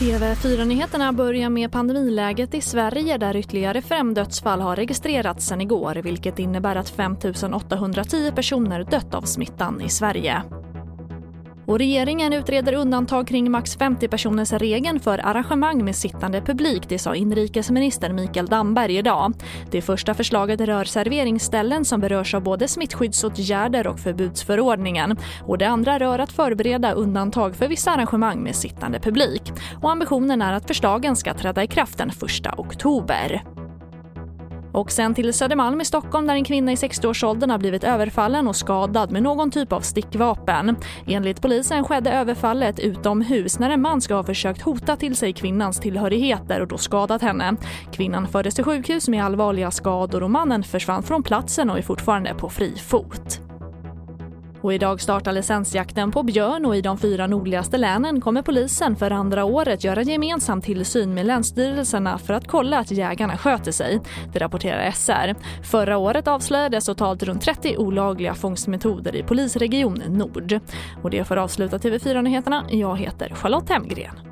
TV4-nyheterna börjar med pandemiläget i Sverige där ytterligare fem dödsfall har registrerats sedan igår vilket innebär att 5 810 personer dött av smittan i Sverige. Och regeringen utreder undantag kring max 50 personers regeln för arrangemang med sittande publik, det sa inrikesminister Mikael Damberg idag. Det första förslaget rör serveringsställen som berörs av både smittskyddsåtgärder och förbudsförordningen. Och det andra rör att förbereda undantag för vissa arrangemang med sittande publik. Och ambitionen är att förslagen ska träda i kraft den 1 oktober. Och sen till Södermalm i Stockholm där en kvinna i 60-årsåldern har blivit överfallen och skadad med någon typ av stickvapen. Enligt polisen skedde överfallet utomhus när en man ska ha försökt hota till sig kvinnans tillhörigheter och då skadat henne. Kvinnan fördes till sjukhus med allvarliga skador och mannen försvann från platsen och är fortfarande på fri fot. Och idag startar licensjakten på björn och i de fyra nordligaste länen kommer polisen för andra året göra gemensam tillsyn med länsstyrelserna för att kolla att jägarna sköter sig. Det rapporterar SR. Förra året avslöjades totalt runt 30 olagliga fångstmetoder i polisregion Nord. Och det får avsluta TV4-nyheterna. Jag heter Charlotte Hemgren.